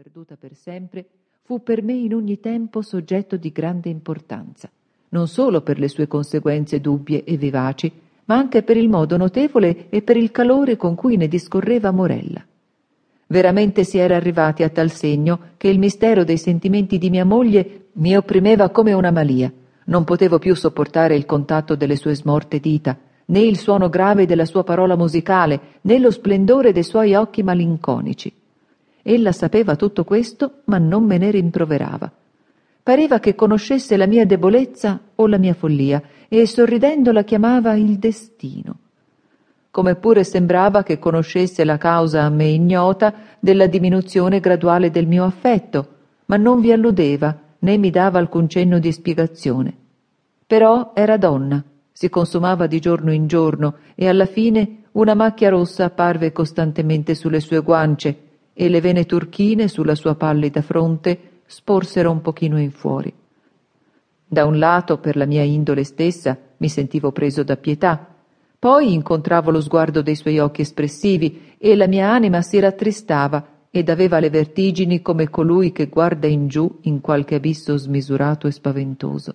perduta per sempre, fu per me in ogni tempo soggetto di grande importanza, non solo per le sue conseguenze dubbie e vivaci, ma anche per il modo notevole e per il calore con cui ne discorreva Morella. Veramente si era arrivati a tal segno che il mistero dei sentimenti di mia moglie mi opprimeva come una malia. Non potevo più sopportare il contatto delle sue smorte dita, né il suono grave della sua parola musicale, né lo splendore dei suoi occhi malinconici. Ella sapeva tutto questo, ma non me ne rimproverava. Pareva che conoscesse la mia debolezza o la mia follia, e sorridendo la chiamava il destino. Come pure sembrava che conoscesse la causa a me ignota della diminuzione graduale del mio affetto, ma non vi alludeva né mi dava alcun cenno di spiegazione. Però era donna, si consumava di giorno in giorno e alla fine una macchia rossa apparve costantemente sulle sue guance e le vene turchine sulla sua pallida fronte sporsero un pochino in fuori. Da un lato, per la mia indole stessa, mi sentivo preso da pietà, poi incontravo lo sguardo dei suoi occhi espressivi e la mia anima si rattristava ed aveva le vertigini come colui che guarda in giù in qualche abisso smisurato e spaventoso.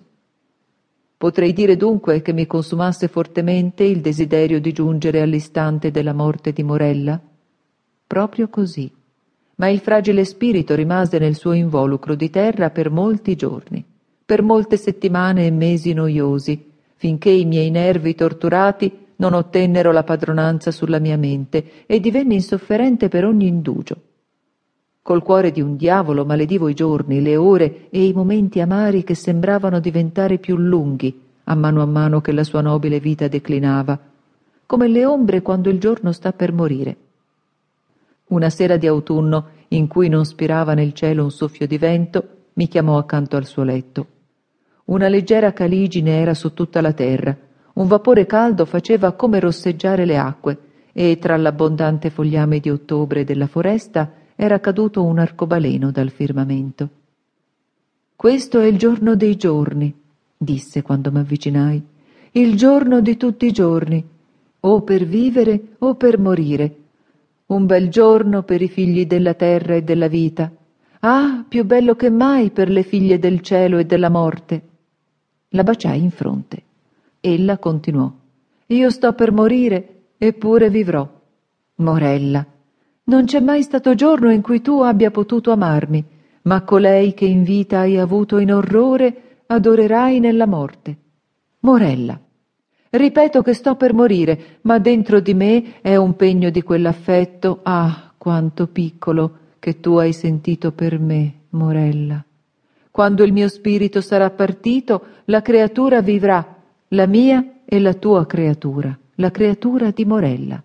Potrei dire dunque che mi consumasse fortemente il desiderio di giungere all'istante della morte di Morella? Proprio così. Ma il fragile spirito rimase nel suo involucro di terra per molti giorni, per molte settimane e mesi noiosi, finché i miei nervi torturati non ottennero la padronanza sulla mia mente e divenni insofferente per ogni indugio. Col cuore di un diavolo maledivo i giorni, le ore e i momenti amari che sembravano diventare più lunghi a mano a mano che la sua nobile vita declinava, come le ombre quando il giorno sta per morire. Una sera di autunno, in cui non spirava nel cielo un soffio di vento, mi chiamò accanto al suo letto. Una leggera caligine era su tutta la terra, un vapore caldo faceva come rosseggiare le acque, e tra l'abbondante fogliame di ottobre della foresta era caduto un arcobaleno dal firmamento. Questo è il giorno dei giorni, disse quando m'avvicinai, il giorno di tutti i giorni, o per vivere o per morire. Un bel giorno per i figli della terra e della vita. Ah, più bello che mai per le figlie del cielo e della morte. La baciai in fronte. Ella continuò. Io sto per morire, eppure vivrò. Morella, non c'è mai stato giorno in cui tu abbia potuto amarmi, ma colei che in vita hai avuto in orrore adorerai nella morte. Morella. Ripeto che sto per morire, ma dentro di me è un pegno di quell'affetto, ah, quanto piccolo, che tu hai sentito per me, Morella. Quando il mio spirito sarà partito, la creatura vivrà, la mia e la tua creatura, la creatura di Morella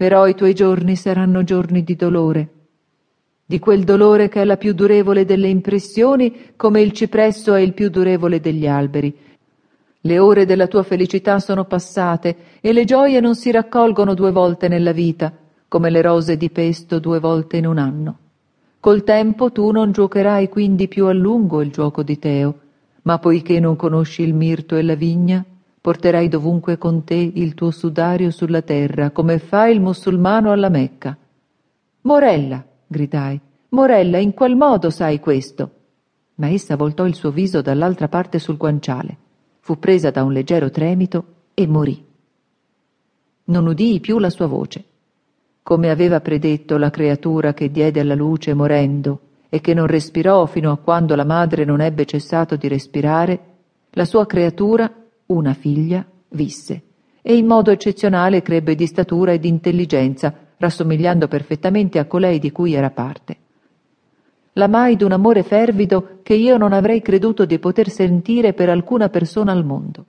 però i tuoi giorni saranno giorni di dolore, di quel dolore che è la più durevole delle impressioni, come il cipresso è il più durevole degli alberi. Le ore della tua felicità sono passate e le gioie non si raccolgono due volte nella vita, come le rose di pesto due volte in un anno. Col tempo tu non giocherai quindi più a lungo il gioco di Teo, ma poiché non conosci il mirto e la vigna, Porterai dovunque con te il tuo sudario sulla terra, come fa il musulmano alla Mecca. Morella, gridai, Morella, in qual modo sai questo? Ma essa voltò il suo viso dall'altra parte sul guanciale, fu presa da un leggero tremito e morì. Non udii più la sua voce. Come aveva predetto la creatura che diede alla luce morendo e che non respirò fino a quando la madre non ebbe cessato di respirare, la sua creatura una figlia, visse, e in modo eccezionale crebbe di statura e di intelligenza, rassomigliando perfettamente a colei di cui era parte. L'amai d'un amore fervido che io non avrei creduto di poter sentire per alcuna persona al mondo.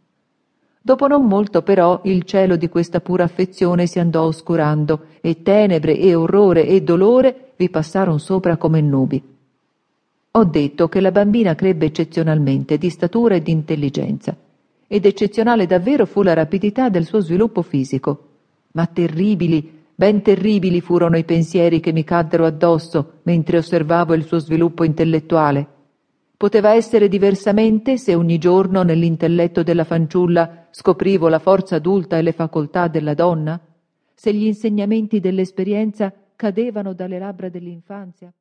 Dopo non molto, però, il cielo di questa pura affezione si andò oscurando, e tenebre e orrore e dolore vi passarono sopra come nubi. Ho detto che la bambina crebbe eccezionalmente di statura e di intelligenza, ed eccezionale davvero fu la rapidità del suo sviluppo fisico. Ma terribili, ben terribili furono i pensieri che mi caddero addosso mentre osservavo il suo sviluppo intellettuale. Poteva essere diversamente se ogni giorno nell'intelletto della fanciulla scoprivo la forza adulta e le facoltà della donna? Se gli insegnamenti dell'esperienza cadevano dalle labbra dell'infanzia?